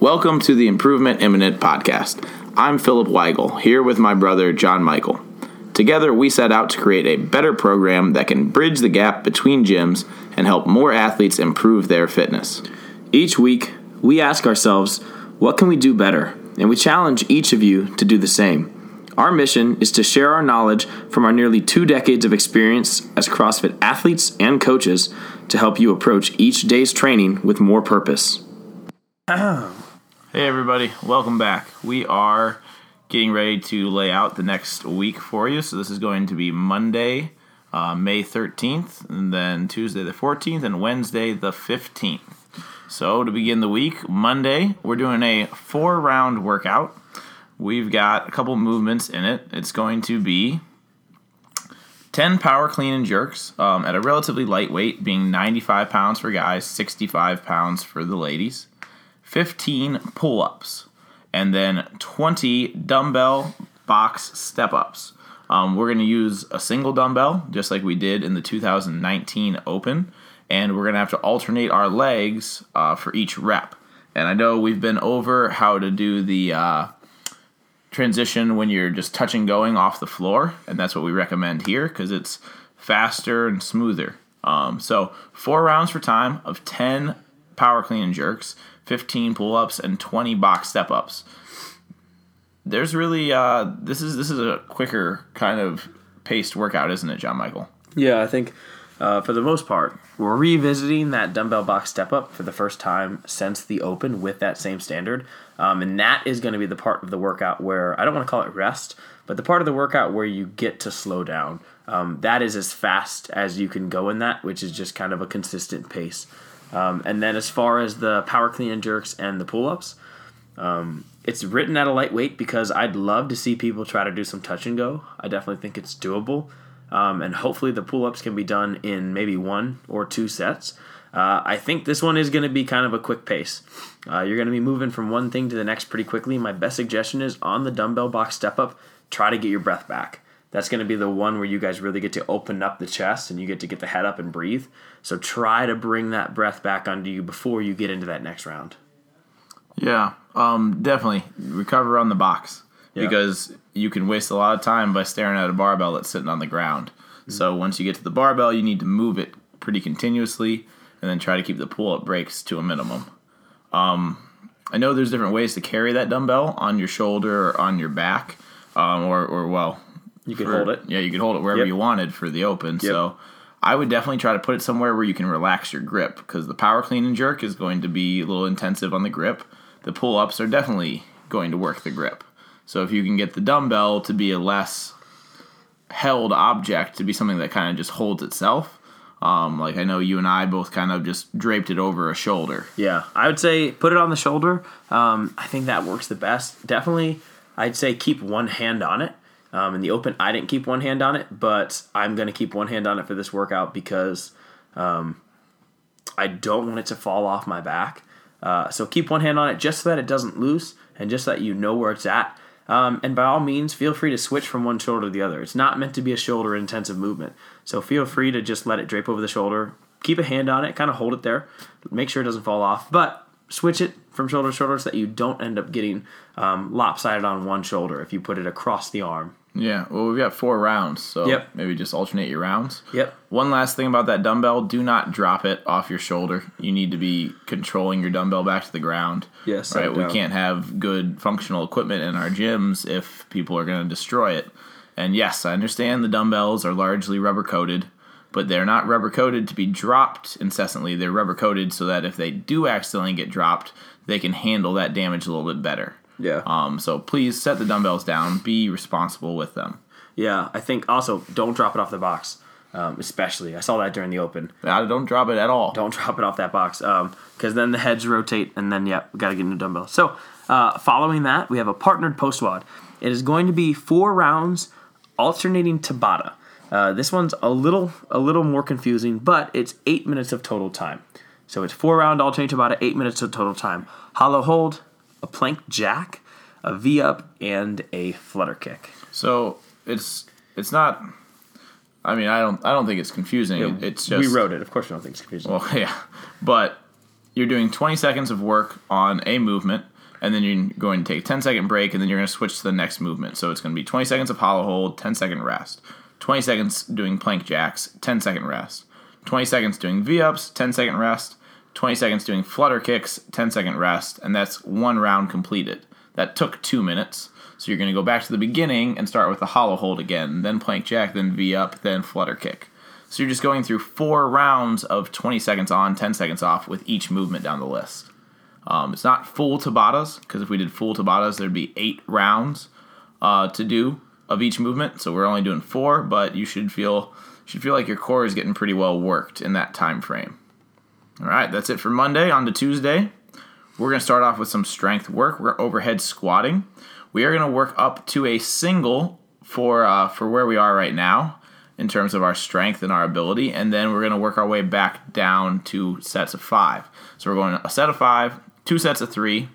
Welcome to the Improvement Imminent podcast. I'm Philip Weigel, here with my brother JonMichael. Together, we set out to create a better program that can bridge the gap between gyms and help more athletes improve their fitness. Each week, we ask ourselves, what can we do better? And we challenge each of you to do the same. Our mission is to share our knowledge from our nearly two decades of experience as CrossFit athletes and coaches to help you approach each day's training with more purpose. Hey, everybody, welcome back. We are getting ready to lay out the next week for you. So, this is going to be Monday, uh, May 13th, and then Tuesday the 14th, and Wednesday the 15th. So, to begin the week, Monday, we're doing a four round workout. We've got a couple movements in it. It's going to be 10 power clean and jerks um, at a relatively light weight, being 95 pounds for guys, 65 pounds for the ladies. 15 pull ups, and then 20 dumbbell box step ups. Um, we're going to use a single dumbbell, just like we did in the 2019 Open, and we're going to have to alternate our legs uh, for each rep. And I know we've been over how to do the uh, transition when you're just touching going off the floor, and that's what we recommend here because it's faster and smoother. Um, so, four rounds for time of 10 power clean and jerks 15 pull-ups and 20 box step-ups. There's really uh, this is this is a quicker kind of paced workout, isn't it, JonMichael? Yeah, I think uh, for the most part, we're revisiting that dumbbell box step up for the first time since the open with that same standard. Um, and that is going to be the part of the workout where I don't want to call it rest, but the part of the workout where you get to slow down. Um, that is as fast as you can go in that, which is just kind of a consistent pace. Um, and then as far as the power clean and jerks and the pull ups, um, it's written at a lightweight because I'd love to see people try to do some touch and go. I definitely think it's doable. Um, and hopefully the pull ups can be done in maybe one or two sets. Uh, I think this one is going to be kind of a quick pace. Uh, you're going to be moving from one thing to the next pretty quickly. My best suggestion is on the dumbbell box step up, try to get your breath back. That's going to be the one where you guys really get to open up the chest and you get to get the head up and breathe. So try to bring that breath back onto you before you get into that next round. Yeah, um, definitely recover on the box yeah. because you can waste a lot of time by staring at a barbell that's sitting on the ground. Mm-hmm. So once you get to the barbell, you need to move it pretty continuously and then try to keep the pull up breaks to a minimum. Um, I know there's different ways to carry that dumbbell on your shoulder or on your back, um, or, or well, you could hold it. Yeah, you could hold it wherever yep. you wanted for the open. Yep. So I would definitely try to put it somewhere where you can relax your grip because the power clean and jerk is going to be a little intensive on the grip. The pull ups are definitely going to work the grip. So if you can get the dumbbell to be a less held object to be something that kind of just holds itself. Um, like I know you and I both kind of just draped it over a shoulder. Yeah, I would say put it on the shoulder. Um, I think that works the best. Definitely, I'd say keep one hand on it. Um, in the open, I didn't keep one hand on it, but I'm going to keep one hand on it for this workout because um, I don't want it to fall off my back. Uh, so keep one hand on it just so that it doesn't loose and just so that you know where it's at. Um, and by all means, feel free to switch from one shoulder to the other. It's not meant to be a shoulder intensive movement. So feel free to just let it drape over the shoulder. Keep a hand on it, kind of hold it there. Make sure it doesn't fall off. But switch it from shoulder to shoulder so that you don't end up getting um, lopsided on one shoulder if you put it across the arm. Yeah, well, we've got four rounds, so yep. maybe just alternate your rounds. Yep. One last thing about that dumbbell do not drop it off your shoulder. You need to be controlling your dumbbell back to the ground. Yes. Right? We can't have good functional equipment in our gyms if people are going to destroy it. And yes, I understand the dumbbells are largely rubber coated, but they're not rubber coated to be dropped incessantly. They're rubber coated so that if they do accidentally get dropped, they can handle that damage a little bit better. Yeah. Um, so please set the dumbbells down. Be responsible with them. Yeah, I think also don't drop it off the box. Um, especially, I saw that during the open. Yeah, don't drop it at all. Don't drop it off that box, because um, then the heads rotate, and then yeah, we got to get a new dumbbell. So, uh, following that, we have a partnered post WOD. It is going to be four rounds, alternating Tabata. Uh, this one's a little a little more confusing, but it's eight minutes of total time. So it's four round alternating Tabata, eight minutes of total time. Hollow hold, a plank jack, a V up, and a flutter kick. So it's it's not. I mean, I don't I don't think it's confusing. Yeah, it's just we wrote it. Of course, I don't think it's confusing. Well, yeah, but you're doing 20 seconds of work on a movement, and then you're going to take a 10 second break, and then you're going to switch to the next movement. So it's going to be 20 seconds of hollow hold, 10 second rest. 20 seconds doing plank jacks, 10 second rest. 20 seconds doing V ups, 10 second rest. 20 seconds doing flutter kicks, 10 second rest, and that's one round completed. That took two minutes. So you're going to go back to the beginning and start with the hollow hold again, then plank jack, then V up, then flutter kick. So you're just going through four rounds of 20 seconds on, 10 seconds off with each movement down the list. Um, it's not full Tabatas, because if we did full Tabatas, there'd be eight rounds uh, to do of each movement. So we're only doing four, but you should feel should feel like your core is getting pretty well worked in that time frame. All right, that's it for Monday. On to Tuesday. We're going to start off with some strength work. We're overhead squatting. We are going to work up to a single for uh, for where we are right now in terms of our strength and our ability, and then we're going to work our way back down to sets of five. So we're going a set of five, two sets of three,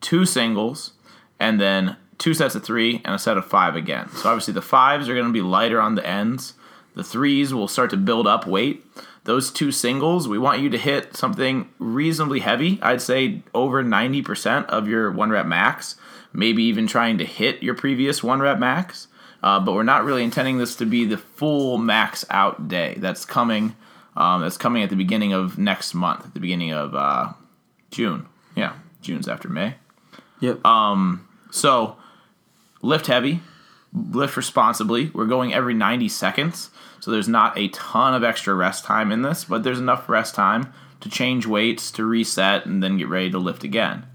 two singles, and then two sets of three and a set of five again. So obviously the fives are going to be lighter on the ends. The threes will start to build up weight those two singles, we want you to hit something reasonably heavy. I'd say over 90% of your one rep max, maybe even trying to hit your previous one rep max. Uh, but we're not really intending this to be the full max out day. That's coming. Um, that's coming at the beginning of next month, at the beginning of uh, June. Yeah, June's after May. Yep. Um, so lift heavy, lift responsibly. We're going every 90 seconds. So there's not a ton of extra rest time in this, but there's enough rest time to change weights, to reset, and then get ready to lift again.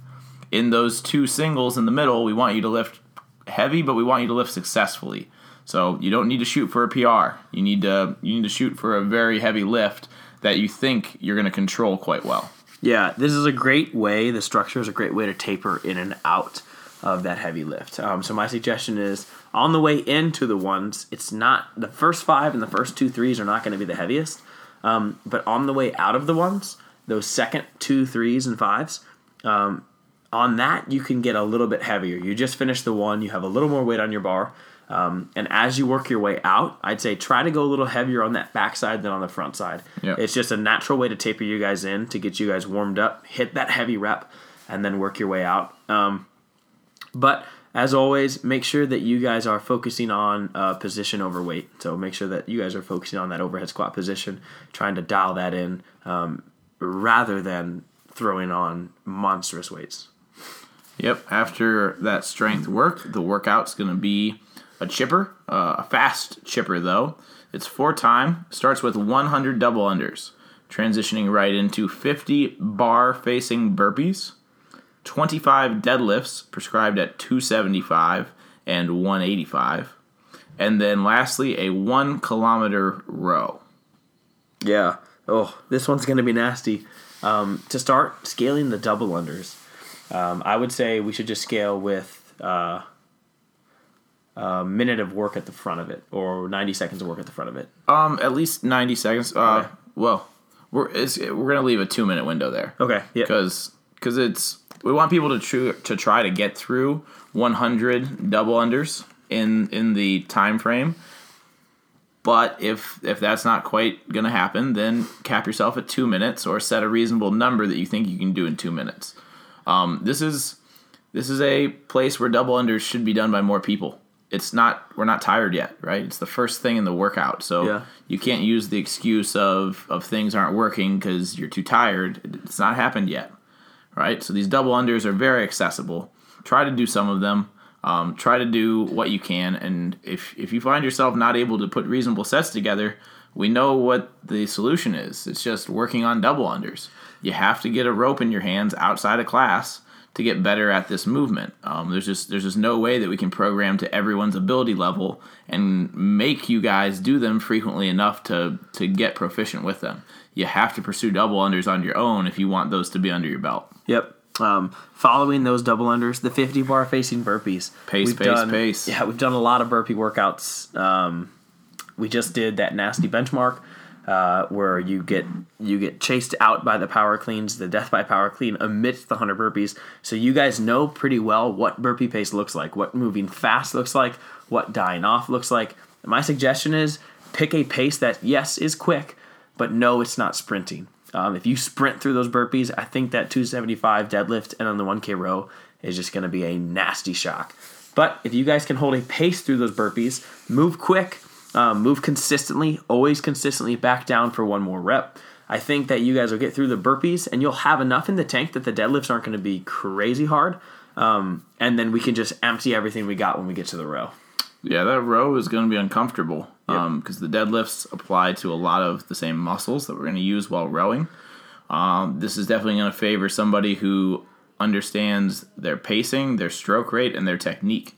In those two singles in the middle, we want you to lift heavy, but we want you to lift successfully. So you don't need to shoot for a PR. You need to you need to shoot for a very heavy lift that you think you're going to control quite well. Yeah, this is a great way. The structure is a great way to taper in and out of that heavy lift. Um, so my suggestion is on the way into the ones, it's not the first five and the first two threes are not going to be the heaviest, um, but on the way out of the ones, those second two threes and fives, um, on that you can get a little bit heavier. You just finished the one, you have a little more weight on your bar. Um, and as you work your way out, I'd say try to go a little heavier on that backside than on the front side. Yep. It's just a natural way to taper you guys in to get you guys warmed up, hit that heavy rep, and then work your way out. Um, but as always, make sure that you guys are focusing on uh, position over weight. So make sure that you guys are focusing on that overhead squat position, trying to dial that in um, rather than throwing on monstrous weights. Yep. After that strength work, the workout's going to be a chipper, uh, a fast chipper though. It's four time, starts with 100 double unders, transitioning right into 50 bar facing burpees, 25 deadlifts prescribed at 275 and 185. And then lastly, a one kilometer row. Yeah. Oh, this one's going to be nasty. Um, to start scaling the double unders, um, I would say we should just scale with uh, a minute of work at the front of it, or 90 seconds of work at the front of it. Um, at least 90 seconds. Uh, Okay. well, we're we're gonna leave a two minute window there. Okay. Yeah. because it's we want people to tr- to try to get through 100 double unders in in the time frame. But if if that's not quite gonna happen, then cap yourself at two minutes or set a reasonable number that you think you can do in two minutes. Um, this is this is a place where double unders should be done by more people. It's not we're not tired yet, right? It's the first thing in the workout, so Yeah. you can't use the excuse of of things aren't working because you're too tired. It's not happened yet, right? So these double unders are very accessible. Try to do some of them. Um, try to do what you can, and if if you find yourself not able to put reasonable sets together, we know what the solution is. It's just working on double unders. You have to get a rope in your hands outside of class to get better at this movement. Um, there's just there's just no way that we can program to everyone's ability level and make you guys do them frequently enough to to get proficient with them. You have to pursue double unders on your own if you want those to be under your belt. Yep. Um, following those double unders, the 50 bar facing burpees. Pace, pace, done, pace. Yeah, we've done a lot of burpee workouts. Um, we just did that nasty benchmark uh, where you get you get chased out by the power cleans, the death by power clean amidst the 100 burpees. So you guys know pretty well what burpee pace looks like, what moving fast looks like, what dying off looks like. My suggestion is pick a pace that yes is quick, but no, it's not sprinting. Um, if you sprint through those burpees, I think that 275 deadlift and on the 1K row is just going to be a nasty shock. But if you guys can hold a pace through those burpees, move quick, um, move consistently, always consistently back down for one more rep. I think that you guys will get through the burpees and you'll have enough in the tank that the deadlifts aren't going to be crazy hard. Um, and then we can just empty everything we got when we get to the row. Yeah, that row is going to be uncomfortable because um, the deadlifts apply to a lot of the same muscles that we're going to use while rowing. Um, this is definitely going to favor somebody who understands their pacing, their stroke rate, and their technique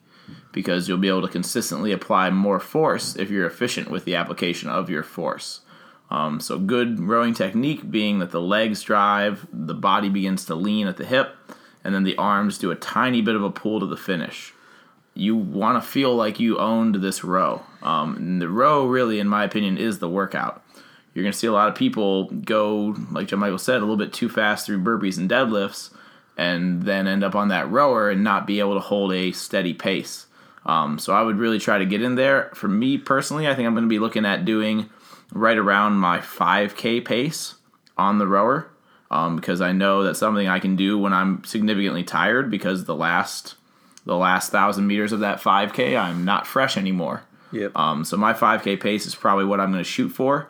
because you'll be able to consistently apply more force if you're efficient with the application of your force. Um, so, good rowing technique being that the legs drive, the body begins to lean at the hip, and then the arms do a tiny bit of a pull to the finish. You want to feel like you owned this row. Um, the row, really, in my opinion, is the workout. You're going to see a lot of people go, like JonMichael said, a little bit too fast through burpees and deadlifts, and then end up on that rower and not be able to hold a steady pace. Um, so I would really try to get in there. For me personally, I think I'm going to be looking at doing right around my 5K pace on the rower um, because I know that's something I can do when I'm significantly tired because the last the last thousand meters of that 5K I'm not fresh anymore. Yep. Um, so my 5K pace is probably what I'm going to shoot for.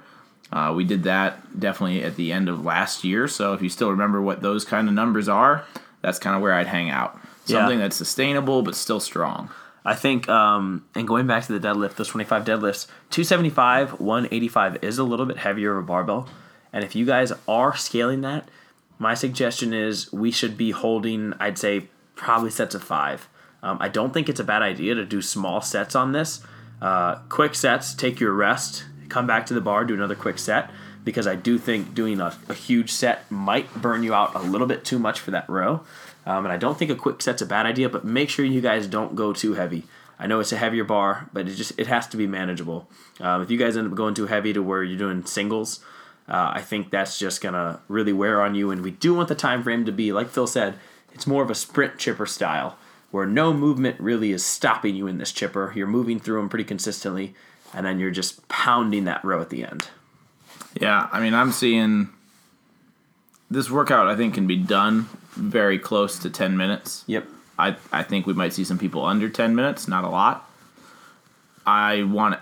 Uh, we did that definitely at the end of last year. So if you still remember what those kind of numbers are, that's kind of where I'd hang out. Something yeah. that's sustainable but still strong. I think, um, and going back to the deadlift, those 25 deadlifts, 275, 185 is a little bit heavier of a barbell. And if you guys are scaling that, my suggestion is we should be holding, I'd say, probably sets of five. Um, I don't think it's a bad idea to do small sets on this. Uh, quick sets, take your rest, come back to the bar, do another quick set, because I do think doing a, a huge set might burn you out a little bit too much for that row. Um, and I don't think a quick set's a bad idea, but make sure you guys don't go too heavy. I know it's a heavier bar, but it just it has to be manageable. Um, if you guys end up going too heavy to where you're doing singles, uh, I think that's just gonna really wear on you. And we do want the time frame to be like Phil said, it's more of a sprint chipper style where no movement really is stopping you in this chipper. You're moving through them pretty consistently, and then you're just pounding that row at the end. Yeah, I mean, I'm seeing this workout. I think can be done very close to 10 minutes. Yep. I, I think we might see some people under 10 minutes, not a lot. I want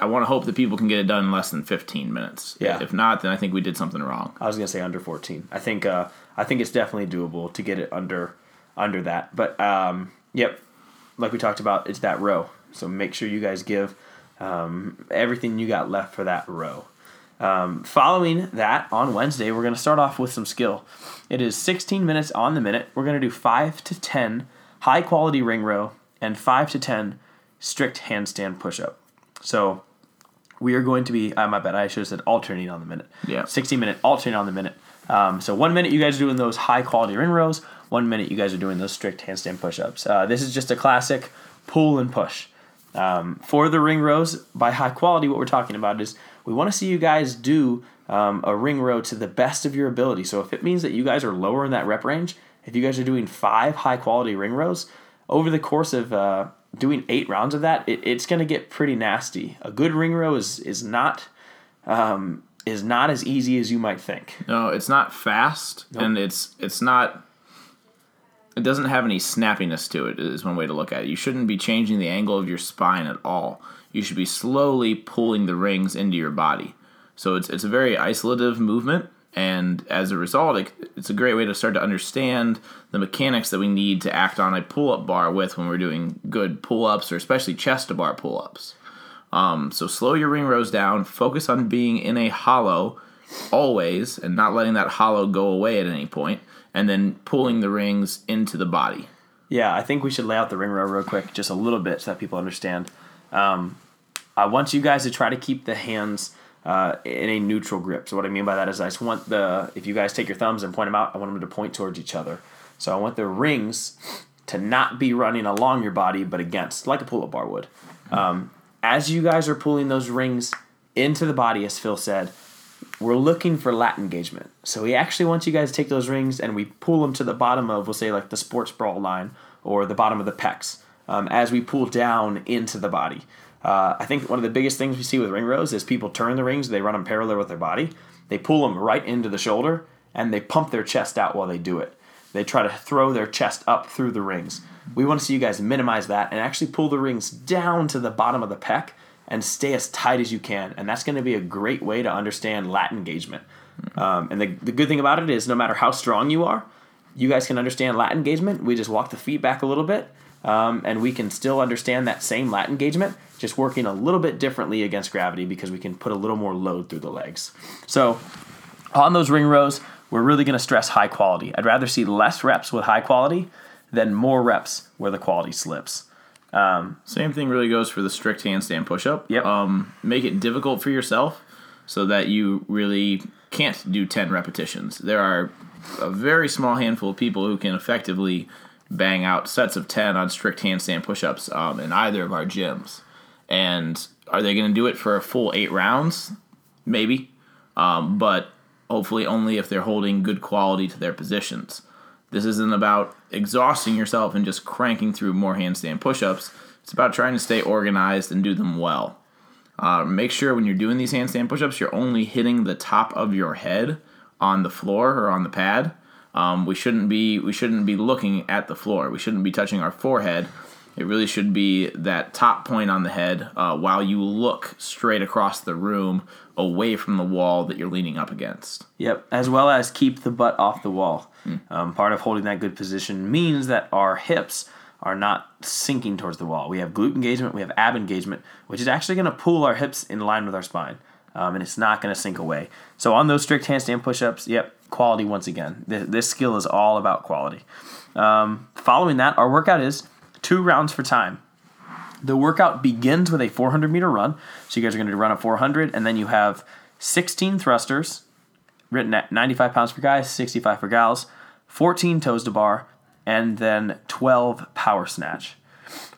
I want to hope that people can get it done in less than 15 minutes. Yeah. If not, then I think we did something wrong. I was gonna say under 14. I think uh, I think it's definitely doable to get it under under that. But um, yep, like we talked about, it's that row. So make sure you guys give um, everything you got left for that row. Um, following that, on Wednesday, we're going to start off with some skill. It is 16 minutes on the minute. We're going to do 5 to 10 high quality ring row and 5 to 10 strict handstand push up. So we are going to be, uh, my bad, I should have said alternating on the minute. Yeah. 16 minute, alternating on the minute. Um, so one minute you guys are doing those high quality ring rows, one minute you guys are doing those strict handstand push ups. Uh, this is just a classic pull and push. Um, for the ring rows, by high quality, what we're talking about is we want to see you guys do um, a ring row to the best of your ability. So if it means that you guys are lower in that rep range, if you guys are doing five high quality ring rows over the course of uh, doing eight rounds of that, it, it's going to get pretty nasty. A good ring row is is not um, is not as easy as you might think. No, it's not fast, nope. and it's it's not. It doesn't have any snappiness to it. Is one way to look at it. You shouldn't be changing the angle of your spine at all you should be slowly pulling the rings into your body. So it's it's a very isolative movement, and as a result, it, it's a great way to start to understand the mechanics that we need to act on a pull-up bar with when we're doing good pull-ups or especially chest to bar pull-ups. Um, so slow your ring rows down. Focus on being in a hollow always, and not letting that hollow go away at any point, and then pulling the rings into the body. Yeah, I think we should lay out the ring row real quick, just a little bit, so that people understand. Um, I want you guys to try to keep the hands uh, in a neutral grip. So what I mean by that is I just want the if you guys take your thumbs and point them out, I want them to point towards each other. So I want the rings to not be running along your body, but against, like a pull-up bar would. Um, as you guys are pulling those rings into the body, as Phil said, we're looking for lat engagement. So we actually want you guys to take those rings and we pull them to the bottom of, we'll say, like the sports bra line or the bottom of the pecs um, as we pull down into the body. Uh, I think one of the biggest things we see with ring rows is people turn the rings, they run them parallel with their body. they pull them right into the shoulder and they pump their chest out while they do it. They try to throw their chest up through the rings. We want to see you guys minimize that and actually pull the rings down to the bottom of the pec and stay as tight as you can. And that's going to be a great way to understand lat engagement. Um, and the, the good thing about it is no matter how strong you are, you guys can understand lat engagement. We just walk the feet back a little bit um, and we can still understand that same lat engagement, just working a little bit differently against gravity because we can put a little more load through the legs. So on those ring rows, we're really going to stress high quality. I'd rather see less reps with high quality than more reps where the quality slips. Um, Same thing really goes for the strict handstand push-up. Yep. Um, make it difficult for yourself so that you really can't do 10 repetitions. There are a very small handful of people who can effectively bang out sets of 10 on strict handstand push-ups um, in either of our gyms. And are they going to do it for a full eight rounds? Maybe. Um, but hopefully only if they're holding good quality to their positions. This isn't about exhausting yourself and just cranking through more handstand push ups. It's about trying to stay organized and do them well. Uh, make sure when you're doing these handstand push ups, you're only hitting the top of your head on the floor or on the pad. Um, we shouldn't be we shouldn't be looking at the floor. We shouldn't be touching our forehead. It really should be that top point on the head uh, while you look straight across the room away from the wall that you're leaning up against. Yep, as well as keep the butt off the wall. Mm. Um, part of holding that good position means that our hips are not sinking towards the wall. We have glute engagement, we have ab engagement, which is actually going to pull our hips in line with our spine, um, and it's not going to sink away. So on those strict handstand push-ups, yep, quality once again. This, this skill is all about quality. Um, following that, our workout is two rounds for time. The workout begins with a 400 meter run. So you guys are going to run a 400, and then you have 16 thrusters, written at 95 pounds for guys, 65 for gals, 14 toes to bar, and then 12 power snatch.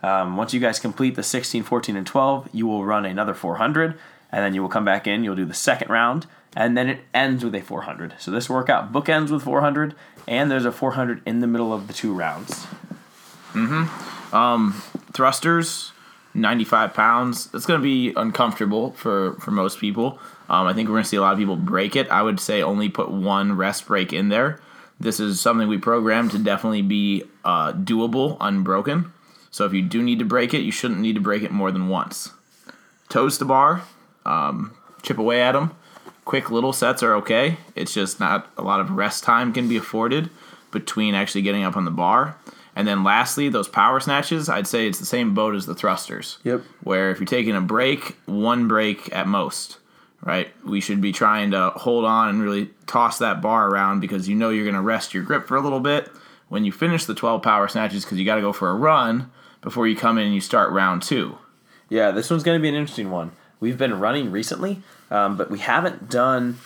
Um, once you guys complete the 16, 14, and 12, you will run another 400, and then you will come back in. You'll do the second round, and then it ends with a 400. So this workout bookends with 400, and there's a 400 in the middle of the two rounds. Mm-hmm. Um, thrusters, 95 pounds. It's going to be uncomfortable for, for most people. Um, I think we're going to see a lot of people break it. I would say only put one rest break in there. This is something we programmed to definitely be uh, doable, unbroken. So if you do need to break it, you shouldn't need to break it more than once. Toes to bar, um, chip away at them. Quick little sets are okay. It's just not a lot of rest time can be afforded between actually getting up on the bar. And then lastly, those power snatches, I'd say it's the same boat as the thrusters. Yep. Where if you're taking a break, one break at most, right? We should be trying to hold on and really toss that bar around because you know you're going to rest your grip for a little bit when you finish the 12 power snatches because you got to go for a run before you come in and you start round two. Yeah, this one's going to be an interesting one. We've been running recently, um, but we haven't done.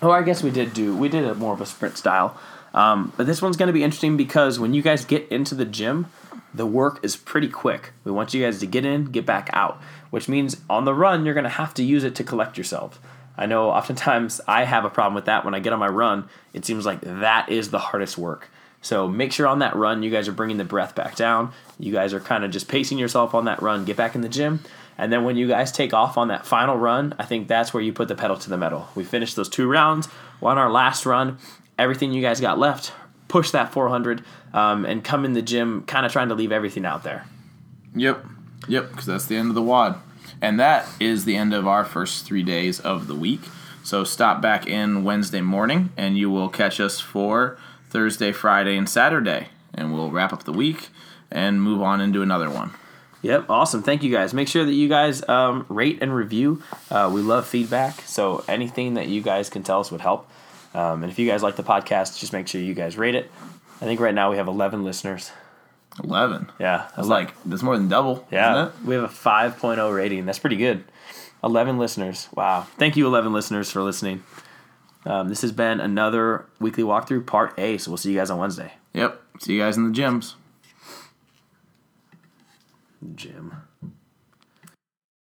Oh, I guess we did do. We did a more of a sprint style. Um, but this one's going to be interesting because when you guys get into the gym, the work is pretty quick. We want you guys to get in, get back out, which means on the run, you're going to have to use it to collect yourself. I know oftentimes I have a problem with that when I get on my run. It seems like that is the hardest work. So make sure on that run, you guys are bringing the breath back down. You guys are kind of just pacing yourself on that run. Get back in the gym. And then when you guys take off on that final run, I think that's where you put the pedal to the metal. We finished those two rounds. On our last run, everything you guys got left, push that 400, um, and come in the gym kind of trying to leave everything out there. Yep. Yep, because that's the end of the WOD. And that is the end of our first three days of the week. So stop back in Wednesday morning, and you will catch us for Thursday, Friday, and Saturday. And we'll wrap up the week and move on into another one. Yep, awesome. Thank you guys. Make sure that you guys um, rate and review. Uh, we love feedback, so anything that you guys can tell us would help. Um, and if you guys like the podcast, just make sure you guys rate it. I think right now we have 11 listeners. 11? Yeah. That's like, that's more than double. Yeah. We have a 5.0 rating. That's pretty good. 11 listeners. Wow. Thank you, 11 listeners, for listening. Um, this has been another weekly walkthrough, part A. So we'll see you guys on Wednesday. Yep. See you guys in the gyms. Gym.